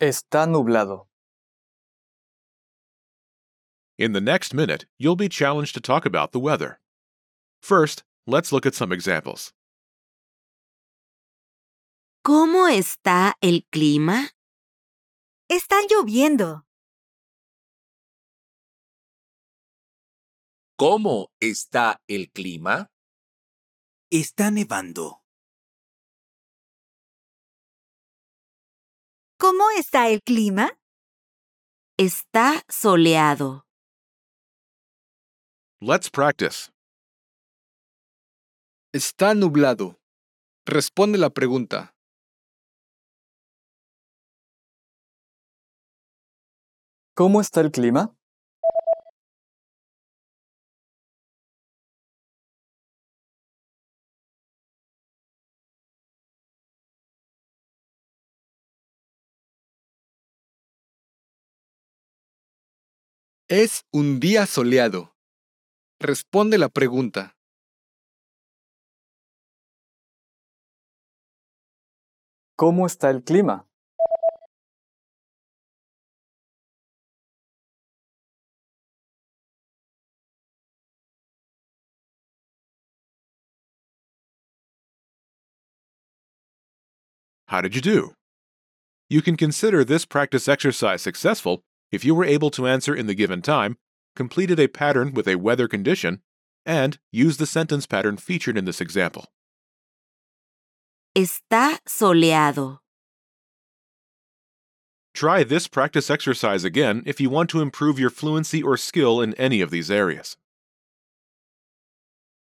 Está nublado. In the next minute, you'll be challenged to talk about the weather. First, let's look at some examples. ¿Cómo está el clima? Está lloviendo. ¿Cómo está el clima? Está nevando. ¿Cómo está el clima? Está soleado. Let's practice. Está nublado. Responde la pregunta. ¿Cómo está el clima? Es un día soleado. Responde la pregunta. ¿Cómo está el clima? How did you do? You can consider this practice exercise successful if you were able to answer in the given time, completed a pattern with a weather condition, and use the sentence pattern featured in this example. Está soleado. Try this practice exercise again if you want to improve your fluency or skill in any of these areas.